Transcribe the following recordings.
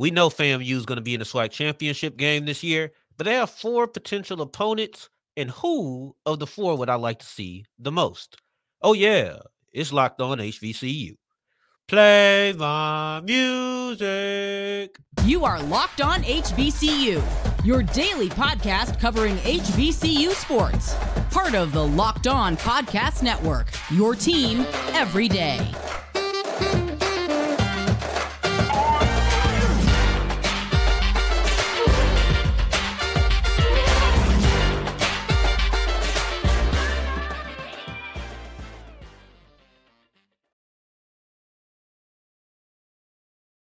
We know FAMU is going to be in the SWAC championship game this year, but they have four potential opponents. And who of the four would I like to see the most? Oh, yeah, it's locked on HBCU. Play my music. You are Locked On HBCU, your daily podcast covering HBCU sports. Part of the Locked On Podcast Network, your team every day.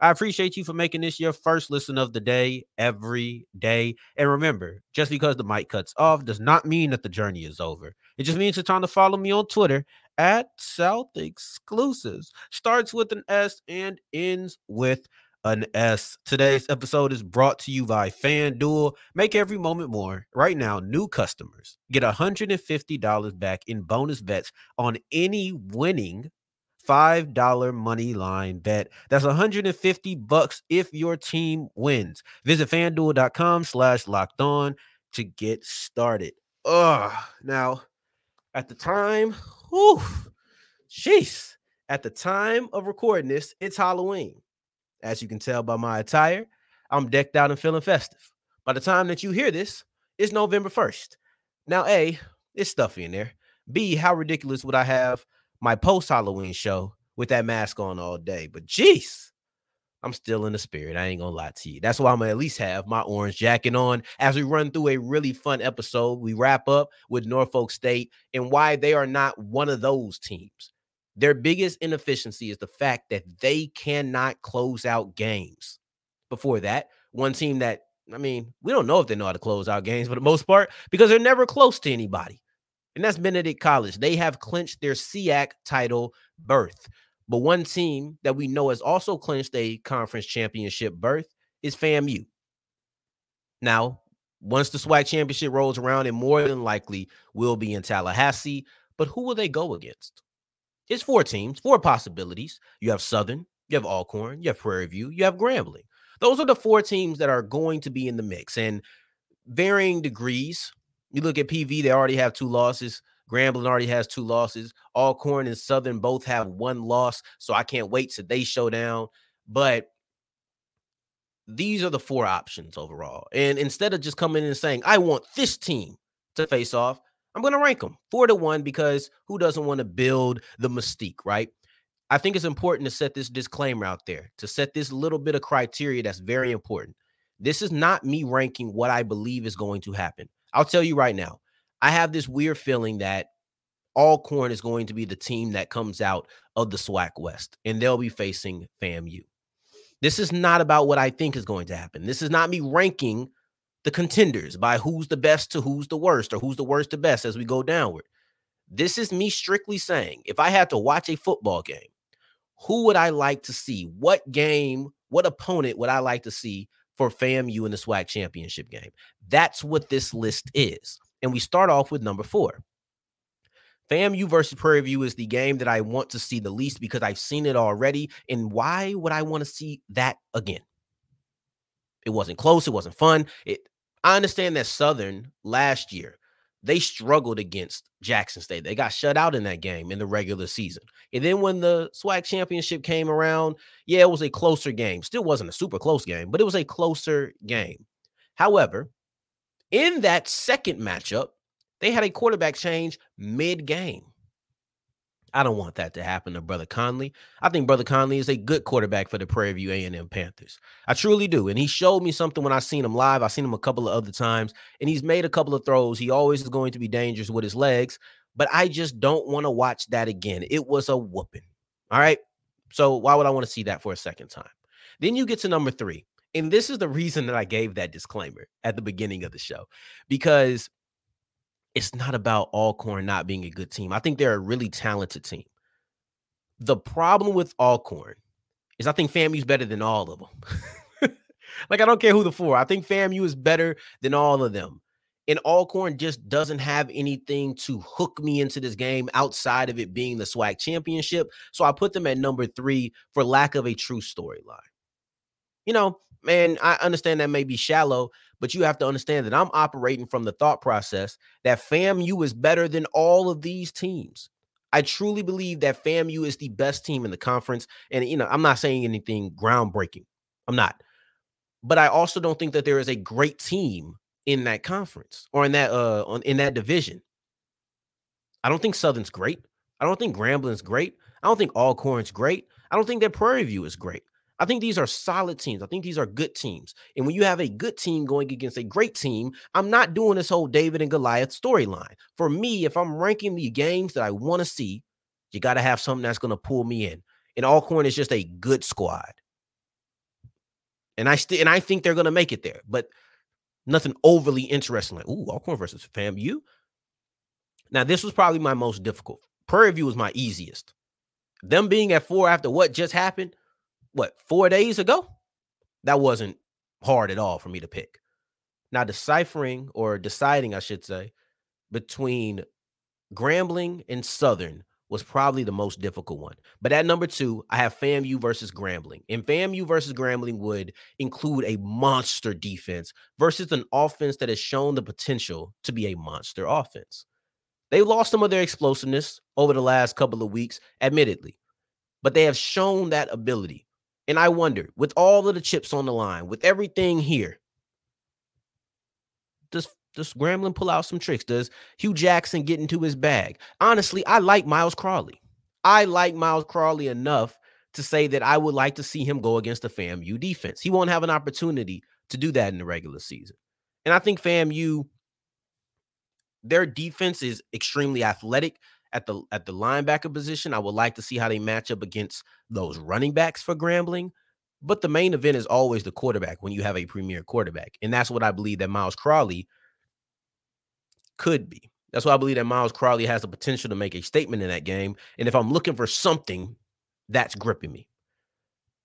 I appreciate you for making this your first listen of the day every day. And remember, just because the mic cuts off does not mean that the journey is over. It just means it's time to follow me on Twitter at South Exclusives. Starts with an S and ends with an S. Today's episode is brought to you by FanDuel. Make every moment more. Right now, new customers get $150 back in bonus bets on any winning $5 money line bet. That's 150 bucks if your team wins. Visit fanduel.com slash locked on to get started. Ugh. Now, at the time, whew, jeez, at the time of recording this, it's Halloween. As you can tell by my attire, I'm decked out and feeling festive. By the time that you hear this, it's November 1st. Now, A, it's stuffy in there. B, how ridiculous would I have my post Halloween show with that mask on all day. But jeez, I'm still in the spirit. I ain't gonna lie to you. That's why I'm gonna at least have my orange jacket on as we run through a really fun episode. We wrap up with Norfolk State and why they are not one of those teams. Their biggest inefficiency is the fact that they cannot close out games. Before that, one team that I mean, we don't know if they know how to close out games for the most part because they're never close to anybody and that's Benedict College. They have clinched their SIAC title berth. But one team that we know has also clinched a conference championship berth is FAMU. Now, once the SWAC championship rolls around, and more than likely will be in Tallahassee, but who will they go against? It's four teams, four possibilities. You have Southern, you have Alcorn, you have Prairie View, you have Grambling. Those are the four teams that are going to be in the mix. And varying degrees, you look at PV, they already have two losses. Grambling already has two losses. Alcorn and Southern both have one loss. So I can't wait to they show down. But these are the four options overall. And instead of just coming in and saying, I want this team to face off, I'm going to rank them four to one because who doesn't want to build the mystique, right? I think it's important to set this disclaimer out there, to set this little bit of criteria that's very important. This is not me ranking what I believe is going to happen. I'll tell you right now, I have this weird feeling that Alcorn is going to be the team that comes out of the SWAC West, and they'll be facing FAMU. This is not about what I think is going to happen. This is not me ranking the contenders by who's the best to who's the worst or who's the worst to best as we go downward. This is me strictly saying if I had to watch a football game, who would I like to see? What game, what opponent would I like to see for FAMU in the SWAC championship game. That's what this list is. And we start off with number four. FAMU versus Prairie View is the game that I want to see the least because I've seen it already. And why would I want to see that again? It wasn't close. It wasn't fun. It. I understand that Southern last year they struggled against Jackson State. They got shut out in that game in the regular season. And then when the SWAC championship came around, yeah, it was a closer game. Still wasn't a super close game, but it was a closer game. However, in that second matchup, they had a quarterback change mid game. I don't want that to happen to Brother Connley. I think Brother Connley is a good quarterback for the Prairie View A&M Panthers. I truly do. And he showed me something when I seen him live. I seen him a couple of other times, and he's made a couple of throws. He always is going to be dangerous with his legs, but I just don't want to watch that again. It was a whooping. All right. So why would I want to see that for a second time? Then you get to number three. And this is the reason that I gave that disclaimer at the beginning of the show because it's not about Alcorn not being a good team. I think they're a really talented team. The problem with Alcorn is I think FAMU's better than all of them. like I don't care who the four. I think FAMU is better than all of them. And Alcorn just doesn't have anything to hook me into this game outside of it being the SWAC championship. So I put them at number three for lack of a true storyline. You know, man, I understand that may be shallow, but you have to understand that I'm operating from the thought process that FAMU is better than all of these teams. I truly believe that FAMU is the best team in the conference. And, you know, I'm not saying anything groundbreaking. I'm not. But I also don't think that there is a great team in that conference or in that uh on, in that division. I don't think Southern's great. I don't think Grambling's great. I don't think Alcorn's great. I don't think that Prairie View is great. I think these are solid teams. I think these are good teams. And when you have a good team going against a great team, I'm not doing this whole David and Goliath storyline. For me, if I'm ranking the games that I want to see, you got to have something that's going to pull me in. And Alcorn is just a good squad. And I and I think they're going to make it there, but nothing overly interesting like, ooh, Alcorn versus FAMU. Now, this was probably my most difficult. Prairie View was my easiest. Them being at four after what just happened, what, four days ago? That wasn't hard at all for me to pick. Now, deciphering or deciding, I should say, between Grambling and Southern was probably the most difficult one. But at number two, I have FAMU versus Grambling. And FAMU versus Grambling would include a monster defense versus an offense that has shown the potential to be a monster offense. They lost some of their explosiveness over the last couple of weeks, admittedly, but they have shown that ability. And I wonder, with all of the chips on the line, with everything here, does does Grambling pull out some tricks? Does Hue Jackson get into his bag? Honestly, I like Myles Crowley. I like Myles Crowley enough to say that I would like to see him go against the FAMU defense. He won't have an opportunity to do that in the regular season. And I think FAMU, their defense is extremely athletic at the at the linebacker position. I would like to see how they match up against those running backs for Grambling. But the main event is always the quarterback when you have a premier quarterback. And that's what I believe that Myles Crowley could be. That's why I believe that Myles Crowley has the potential to make a statement in that game. And if I'm looking for something, that's gripping me.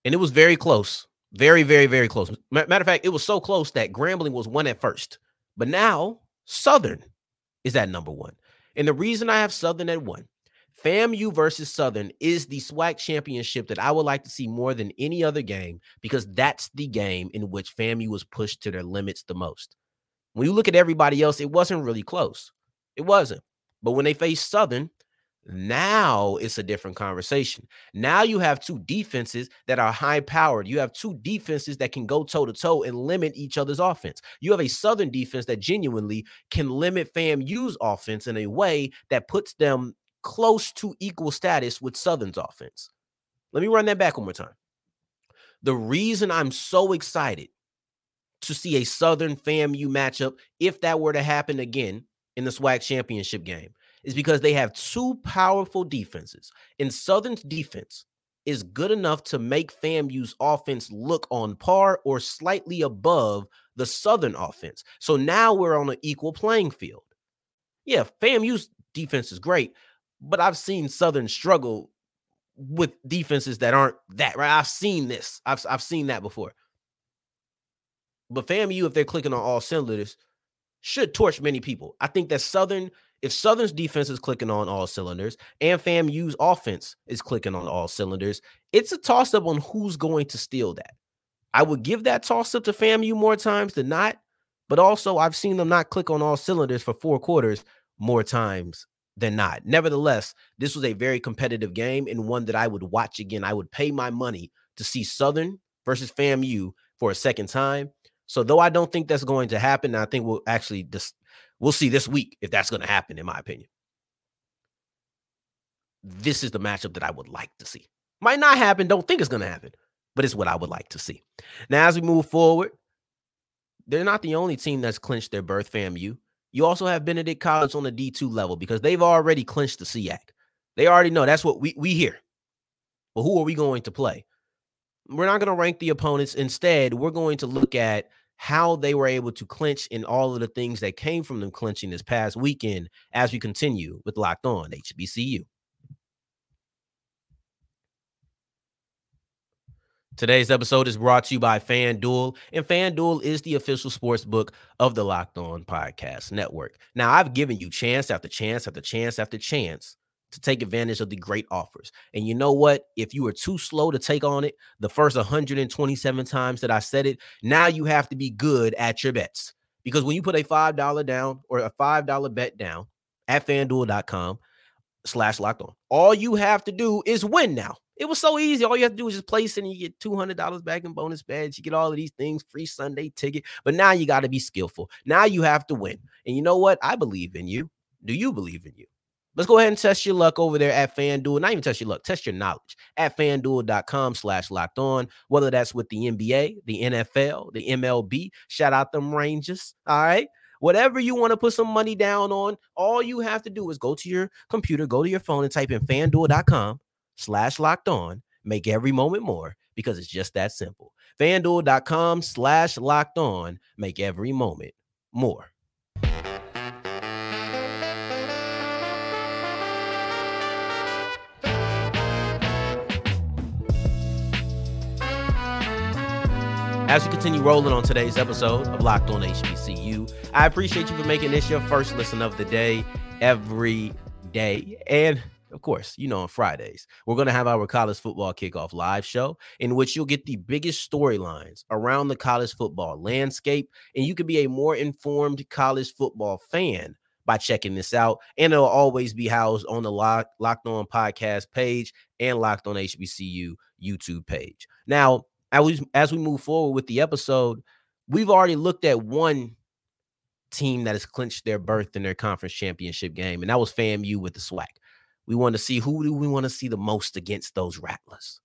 And it was very close. Very, very, very close. Matter of fact, it was so close that Grambling was one at first. But now Southern is at number one. And the reason I have Southern at one, FAMU versus Southern is the SWAC championship that I would like to see more than any other game because that's the game in which FAMU was pushed to their limits the most. When you look at everybody else, it wasn't really close. It wasn't. But when they faced Southern, now it's a different conversation. Now you have two defenses that are high powered. You have two defenses that can go toe to toe and limit each other's offense. You have a Southern defense that genuinely can limit FAMU's offense in a way that puts them close to equal status with Southern's offense. Let me run that back one more time. The reason I'm so excited to see a Southern FAMU matchup, if that were to happen again in the SWAC championship game, is because they have two powerful defenses. And Southern's defense is good enough to make FAMU's offense look on par or slightly above the Southern offense. So now we're on an equal playing field. Yeah, FAMU's defense is great, but I've seen Southern struggle with defenses that aren't that right. I've seen this. I've I've seen that before. But FAMU, if they're clicking on all cylinders, should torch many people. I think that Southern if Southern's defense is clicking on all cylinders and FAMU's offense is clicking on all cylinders, it's a toss up on who's going to steal that. I would give that toss up to FAMU more times than not, but also I've seen them not click on all cylinders for four quarters more times than not. Nevertheless, this was a very competitive game and one that I would watch again. I would pay my money to see Southern versus FAMU for a second time. So though I don't think that's going to happen, I think we'll actually just We'll see this week if that's going to happen, in my opinion. This is the matchup that I would like to see. Might not happen, don't think it's going to happen, but it's what I would like to see. Now, as we move forward, they're not the only team that's clinched their berth, FAMU. You You also have Benedict College on the D2 level because they've already clinched the SIAC. They already know that's what we, we hear. But who are we going to play? We're not going to rank the opponents. Instead, we're going to look at how they were able to clinch and all of the things that came from them clinching this past weekend as we continue with Locked On HBCU. Today's episode is brought to you by FanDuel, and FanDuel is the official sports book of the Locked On Podcast Network. Now, I've given you chance after chance after chance after chance to take advantage of the great offers. And you know what? If you are too slow to take on it the first 127 times that I said it, now you have to be good at your bets. Because when you put a $5 down or a $5 bet down at fanduel.com slash locked on, all you have to do is win now. It was so easy. All you have to do is just place and you get $200 back in bonus bets. You get all of these things, free Sunday ticket. But now you got to be skillful. Now you have to win. And you know what? I believe in you. Do you believe in you? Let's go ahead and test your luck over there at FanDuel. Not even test your luck, test your knowledge at fanduel.com slash locked on, whether that's with the NBA, the NFL, the MLB. Shout out them Rangers. All right. Whatever you want to put some money down on, all you have to do is go to your computer, go to your phone, and type in fanduel.com slash locked on. Make every moment more because it's just that simple. FanDuel.com slash locked on. Make every moment more. As we continue rolling on today's episode of Locked On HBCU, I appreciate you for making this your first listen of the day every day. And of course, you know, on Fridays, we're going to have our college football kickoff live show in which you'll get the biggest storylines around the college football landscape. And you can be a more informed college football fan by checking this out. And it'll always be housed on the Lock, Locked On podcast page and Locked On HBCU YouTube page. Now, as we, as we move forward with the episode, we've already looked at one team that has clinched their berth in their conference championship game, and that was FAMU with the SWAC. We want to see who do we want to see the most against those Rattlers.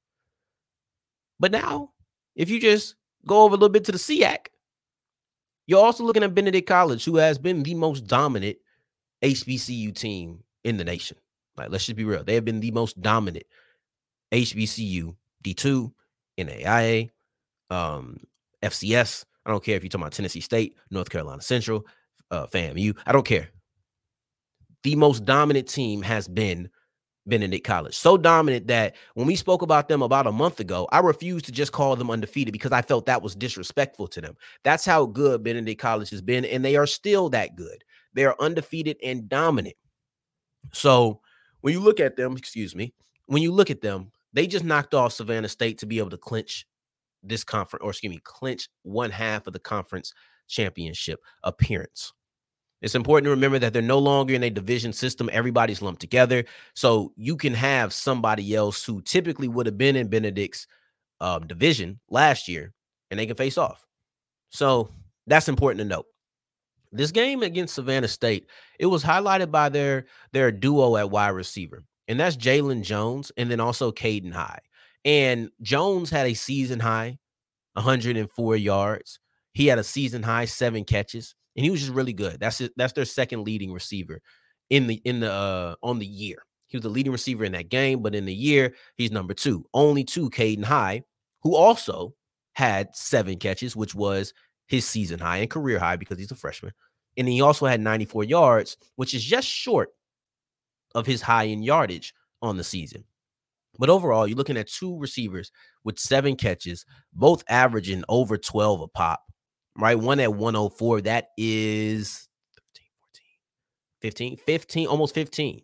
But now, if you just go over a little bit to the SIAC, you're also looking at Benedict College, who has been the most dominant HBCU team in the nation. Like, let's just be real. They have been the most dominant HBCU, D2, NAIA, um, FCS. I don't care if you're talking about Tennessee State, North Carolina Central, uh, FAMU. I don't care the most dominant team has been Benedict College. So dominant that when we spoke about them about a month ago, I refused to just call them undefeated because I felt that was disrespectful to them. That's how good Benedict College has been, and they are still that good. They are undefeated and dominant. So when you look at them, excuse me, when you look at them, they just knocked off Savannah State to be able to clinch this conference, or excuse me, clinch one half of the conference championship appearance. It's important to remember that they're no longer in a division system. Everybody's lumped together. So you can have somebody else who typically would have been in Benedict's um, division last year and they can face off. So that's important to note. This game against Savannah State, it was highlighted by their their duo at wide receiver, and that's Jalen Jones and then also Caden High. And Jones had a season high 104 yards. He had a season high seven catches and he was just really good. That's. That's their second leading receiver in the in the uh on the year. He was the leading receiver in that game, but in the year he's number two. Only two, Caden High, who also had seven catches, which was his season high and career high because he's a freshman. And he also had 94 yards, which is just short of his high in yardage on the season. But overall, you're looking at two receivers with seven catches, both averaging over 12 a pop right? One at 104. That is 13, 14, 15, 15, almost 15,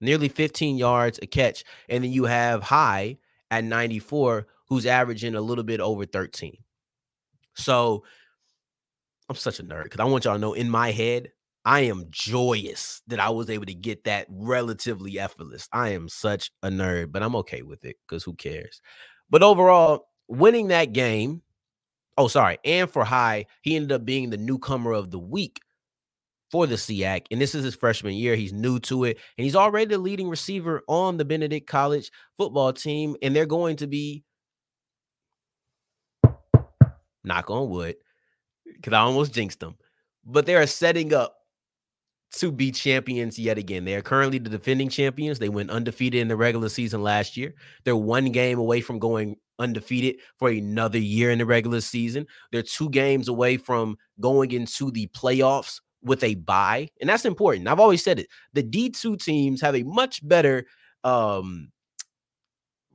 nearly 15 yards a catch. And then you have High at 94, who's averaging a little bit over 13. So I'm such a nerd because I want y'all to know in my head, I am joyous that I was able to get that relatively effortless. I am such a nerd, but I'm okay with it because who cares? But overall, winning that game Oh, sorry. And for High, he ended up being the newcomer of the week for the SIAC. And this is his freshman year. He's new to it. And he's already the leading receiver on the Benedict College football team. And they're going to be, knock on wood, because I almost jinxed them, but they are setting up to be champions yet again. They are currently the defending champions. They went undefeated in the regular season last year. They're one game away from going undefeated for another year in the regular season. They're two games away from going into the playoffs with a bye, and that's important. I've always said it. The D2 teams have a much better um,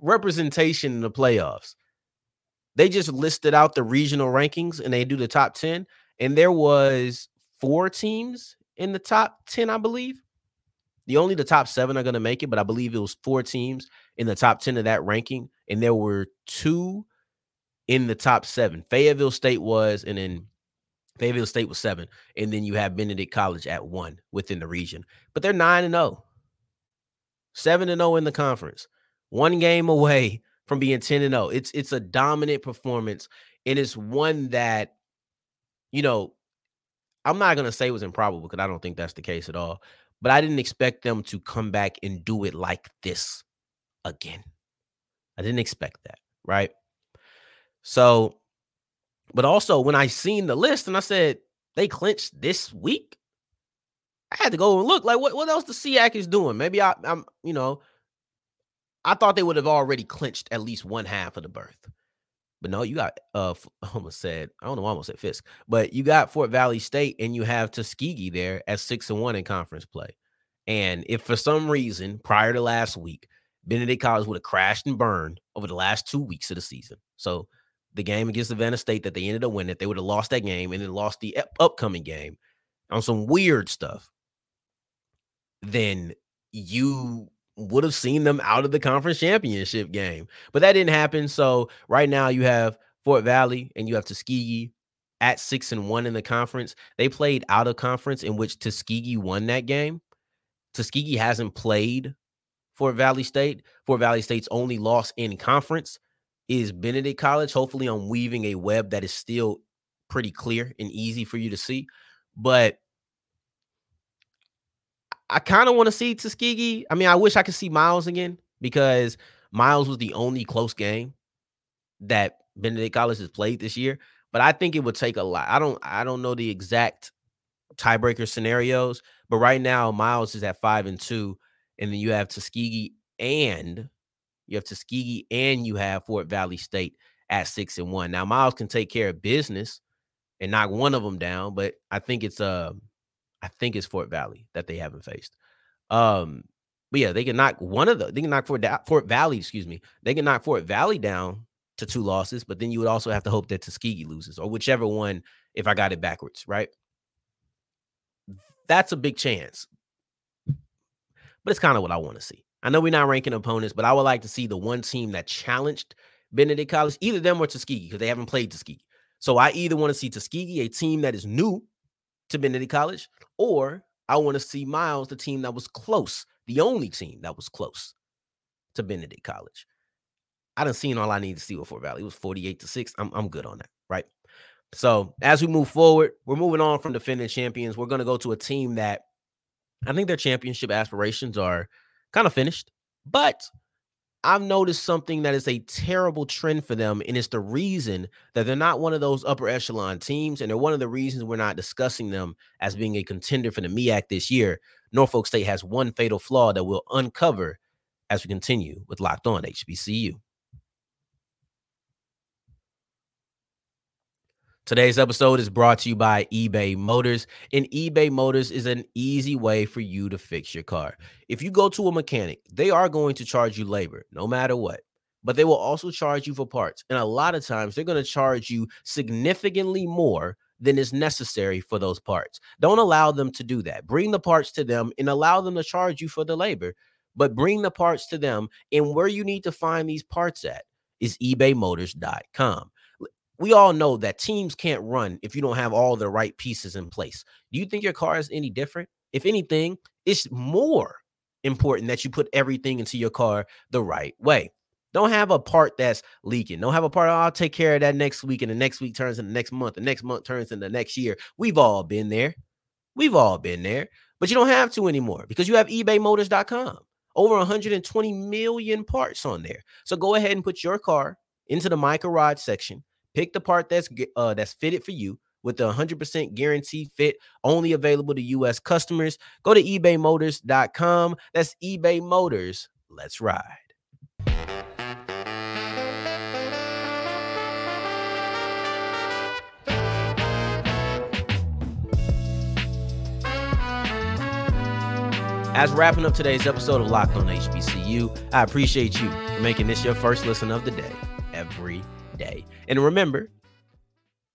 representation in the playoffs. They just listed out the regional rankings and they do the top 10 and there was four teams in the top 10, I believe. The only the top 7 are going to make it, but I believe it was four teams in the top 10 of that ranking and there were two in the top 7. Fayetteville State was and then Fayetteville State was 7 and then you have Benedict College at 1 within the region. But they're 9 and 0. 7 and 0 in the conference. One game away from being 10 and 0. It's it's a dominant performance and it's one that you know, I'm not to say it was improbable because I don't think that's the case at all, but I didn't expect them to come back and do it like this again. I didn't expect that, right? So, but also when I seen the list and I said they clinched this week, I had to go and look like what, what else the SIAC is doing. Maybe I, I'm, you know, I thought they would have already clinched at least one half of the berth. But no, you got uh almost said, I don't know, almost said Fisk, but you got Fort Valley State and you have Tuskegee there at six and one in conference play. And if for some reason prior to last week, Benedict College would have crashed and burned over the last two weeks of the season. So the game against Savannah State that they ended up winning, they would have lost that game and then lost the upcoming game on some weird stuff. Then you would have seen them out of the conference championship game. But that didn't happen. So right now you have Fort Valley and you have Tuskegee at six and one in the conference. They played out of conference in which Tuskegee won that game. Tuskegee hasn't played Fort Valley State. Fort Valley State's only loss in conference is Benedict College. Hopefully, I'm weaving a web that is still pretty clear and easy for you to see. But I kind of want to see Tuskegee. I mean, I wish I could see Miles again because Miles was the only close game that Benedict College has played this year. But I think it would take a lot. I don't I don't know the exact tiebreaker scenarios, but right now Miles is at five and two, and then you have Tuskegee and you have Tuskegee and you have Fort Valley State at six and one. Now Miles can take care of business and knock one of them down, but I think it's uh I think it's Fort Valley that they haven't faced. Um, but yeah, they can knock one of the they can knock Fort Fort Valley, excuse me. They can knock Fort Valley down to two losses, but then you would also have to hope that Tuskegee loses or whichever one if I got it backwards, right? That's a big chance. But it's kind of what I want to see. I know we're not ranking opponents, but I would like to see the one team that challenged Benedict College, either them or Tuskegee, because they haven't played Tuskegee. So I either want to see Tuskegee, a team that is new to Benedict College, or I want to see Miles, the team that was close, the only team that was close to Benedict College. I done seen all I need to see with Fort Valley. It was 48 to 6. I'm, I'm good on that, right? So as we move forward, we're moving on from defending champions. We're going to go to a team that I think their championship aspirations are kind of finished, but I've noticed something that is a terrible trend for them, and it's the reason that they're not one of those upper echelon teams, and they're one of the reasons we're not discussing them as being a contender for the MEAC this year. Norfolk State has one fatal flaw that we'll uncover as we continue with Locked On HBCU. Today's episode is brought to you by eBay Motors, and eBay Motors is an easy way for you to fix your car. If you go to a mechanic, they are going to charge you labor no matter what, but they will also charge you for parts. And a lot of times they're going to charge you significantly more than is necessary for those parts. Don't allow them to do that. Bring the parts to them and allow them to charge you for the labor, but bring the parts to them. And where you need to find these parts at is ebaymotors.com we all know that teams can't run if you don't have all the right pieces in place. Do you think your car is any different? If anything, it's more important that you put everything into your car the right way. Don't have a part that's leaking. Don't have a part, oh, I'll take care of that next week, and the next week turns into next month, the next month turns into next year. We've all been there. We've all been there, but you don't have to anymore because you have ebaymotors.com. Over 120 million parts on there. So go ahead and put your car into the My Garage section Pick the part that's uh, that's fitted for you with the 100% guarantee fit only available to US customers. Go to ebaymotors.com. That's eBay Motors. Let's ride. As wrapping up today's episode of Locked on HBCU, I appreciate you making this your first listen of the day every day and remember,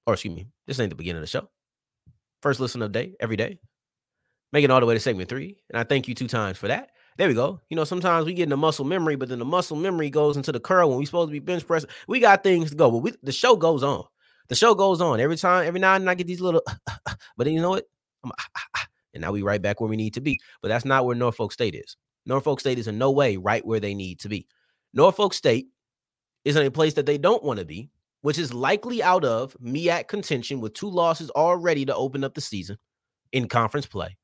or excuse me, this ain't the beginning of the show. First listen of the day every day. Make it all the way to segment three. And I thank you two times for that. There we go. You know, sometimes we get in the muscle memory, but then the muscle memory goes into the curl when we supposed to be bench pressing. We got things to go, but we, the show goes on. The show goes on every time. Every now and then I get these little, but then you know what? I'm, ah, ah, ah, and now we right back where we need to be. But that's not where Norfolk State is. Norfolk State is in no way right where they need to be. Norfolk State is in a place that they don't want to be, which is likely out of MEAC contention with two losses already to open up the season in conference play.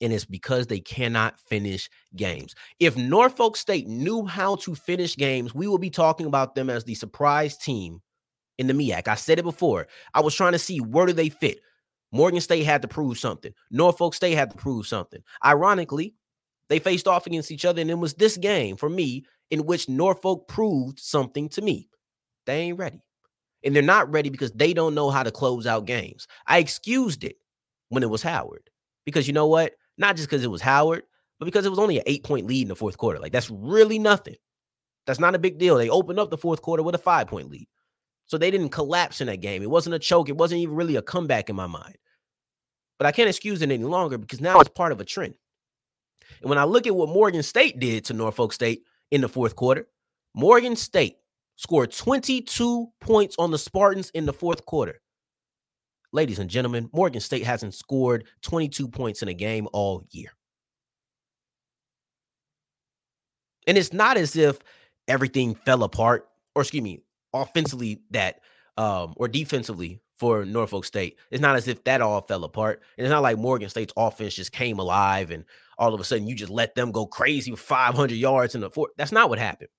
And it's because they cannot finish games. If Norfolk State knew how to finish games, we will be talking about them as the surprise team in the MEAC. I said it before. I was trying to see where do they fit. Morgan State had to prove something. Norfolk State had to prove something. Ironically, they faced off against each other, and it was this game for me in which Norfolk proved something to me. They ain't ready. And they're not ready because they don't know how to close out games. I excused it when it was Howard because you know what? Not just because it was Howard, but because it was only an eight point lead in the fourth quarter. Like that's really nothing. That's not a big deal. They opened up the fourth quarter with a five point lead. So they didn't collapse in that game. It wasn't a choke. It wasn't even really a comeback in my mind. But I can't excuse it any longer because now it's part of a trend. And when I look at what Morgan State did to Norfolk State in the fourth quarter, Morgan State scored 22 points on the Spartans in the fourth quarter. Ladies and gentlemen, Morgan State hasn't scored 22 points in a game all year. And it's not as if everything fell apart, or excuse me, offensively that um or defensively for Norfolk State. It's not as if that all fell apart. And it's not like Morgan State's offense just came alive and all of a sudden you just let them go crazy with 500 yards in the fourth. That's not what happened.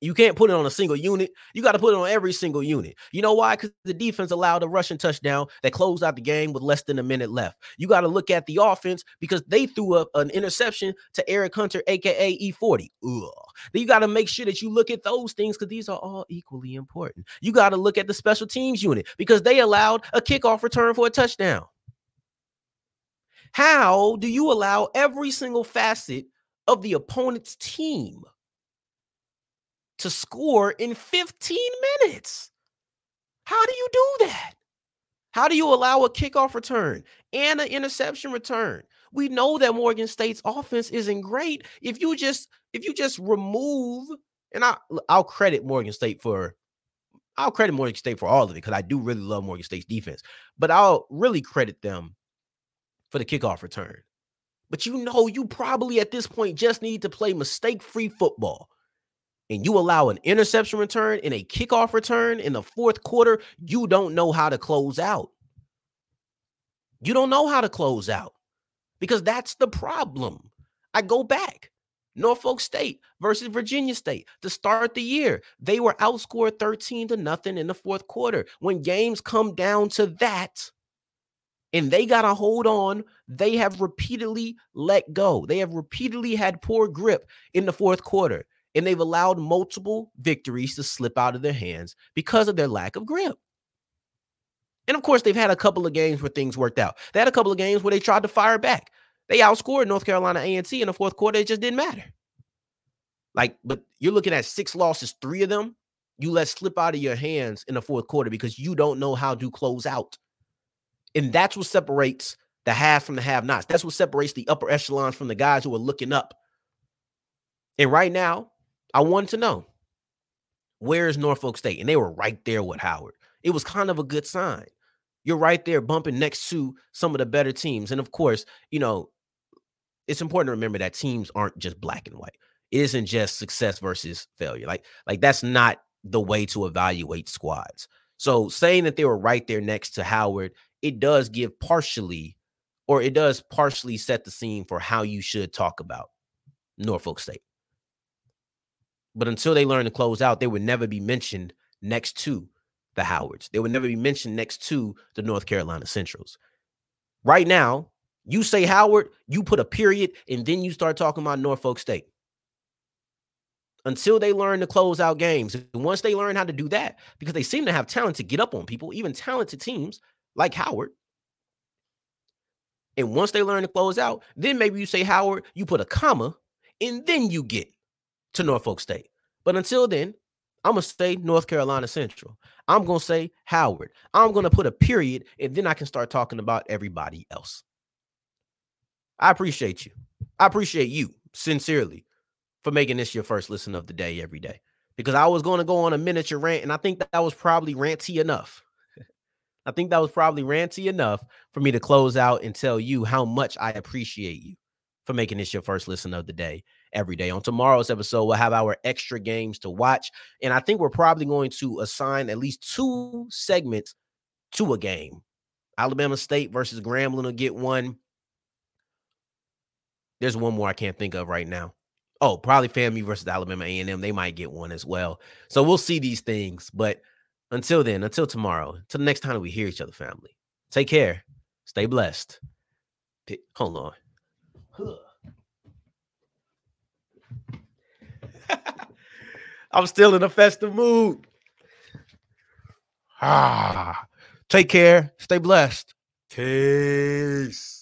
You can't put it on a single unit. You got to put it on every single unit. You know why? Because the defense allowed a rushing touchdown that closed out the game with less than a minute left. You got to look at the offense because they threw up an interception to Eric Hunter, aka E40. Ugh. Then you got to make sure that you look at those things because these are all equally important. You got to look at the special teams unit because they allowed a kickoff return for a touchdown. How do you allow every single facet of the opponent's team? to score in 15 minutes. How do you do that? How do you allow a kickoff return and an interception return? We know that Morgan State's offense isn't great. If you just if you just remove and I I'll credit Morgan State for I'll credit Morgan State for all of it because I do really love Morgan State's defense, but I'll really credit them for the kickoff return. But you know, you probably at this point just need to play mistake free football and you allow an interception return and a kickoff return in the fourth quarter, you don't know how to close out. You don't know how to close out because that's the problem. I go back. Norfolk State versus Virginia State to start the year. They were outscored 13 to nothing in the fourth quarter. When games come down to that, and they got to hold on. They have repeatedly let go. They have repeatedly had poor grip in the fourth quarter and they've allowed multiple victories to slip out of their hands because of their lack of grip. And of course, they've had a couple of games where things worked out. They had a couple of games where they tried to fire back. They outscored North Carolina A&T in the fourth quarter. It just didn't matter. Like, but you're looking at six losses, three of them you let slip out of your hands in the fourth quarter because you don't know how to close out. And that's what separates the have from the have nots. That's what separates the upper echelons from the guys who are looking up. And right now, I wanted to know where is Norfolk State? And they were right there with Howard. It was kind of a good sign. You're right there bumping next to some of the better teams. And of course, you know, it's important to remember that teams aren't just black and white. It isn't just success versus failure. Like, like that's not the way to evaluate squads. So saying that they were right there next to Howard, it does give partially, or it does partially set the scene for how you should talk about Norfolk State. But until they learn to close out, they would never be mentioned next to the Howards. They would never be mentioned next to the North Carolina Centrals. Right now, you say Howard, you put a period, and then you start talking about Norfolk State. Until they learn to close out games. And once they learn how to do that, because they seem to have talent to get up on people, even talented teams like Howard, And once they learn to close out, then maybe you say Howard, you put a comma, and then you get to Norfolk State. But until then, I'm gonna say North Carolina Central. I'm gonna say Howard. I'm gonna put a period, and then I can start talking about everybody else. I appreciate you. I appreciate you sincerely for making this your first listen of the day every day. Because I was going to go on a miniature rant, and I think that was probably ranty enough. I think that was probably ranty enough for me to close out and tell you how much I appreciate you for making this your first listen of the day every day. On tomorrow's episode, we'll have our extra games to watch. And I think we're probably going to assign at least two segments to a game. Alabama State versus Grambling will get one. There's one more I can't think of right now. Oh, probably FAMU versus Alabama A&M. They might get one as well. So we'll see these things. But until then, until tomorrow, until the next time we hear each other, family, take care. Stay blessed. Hold on. I'm still in a festive mood. Ah, take care. Stay blessed. Peace.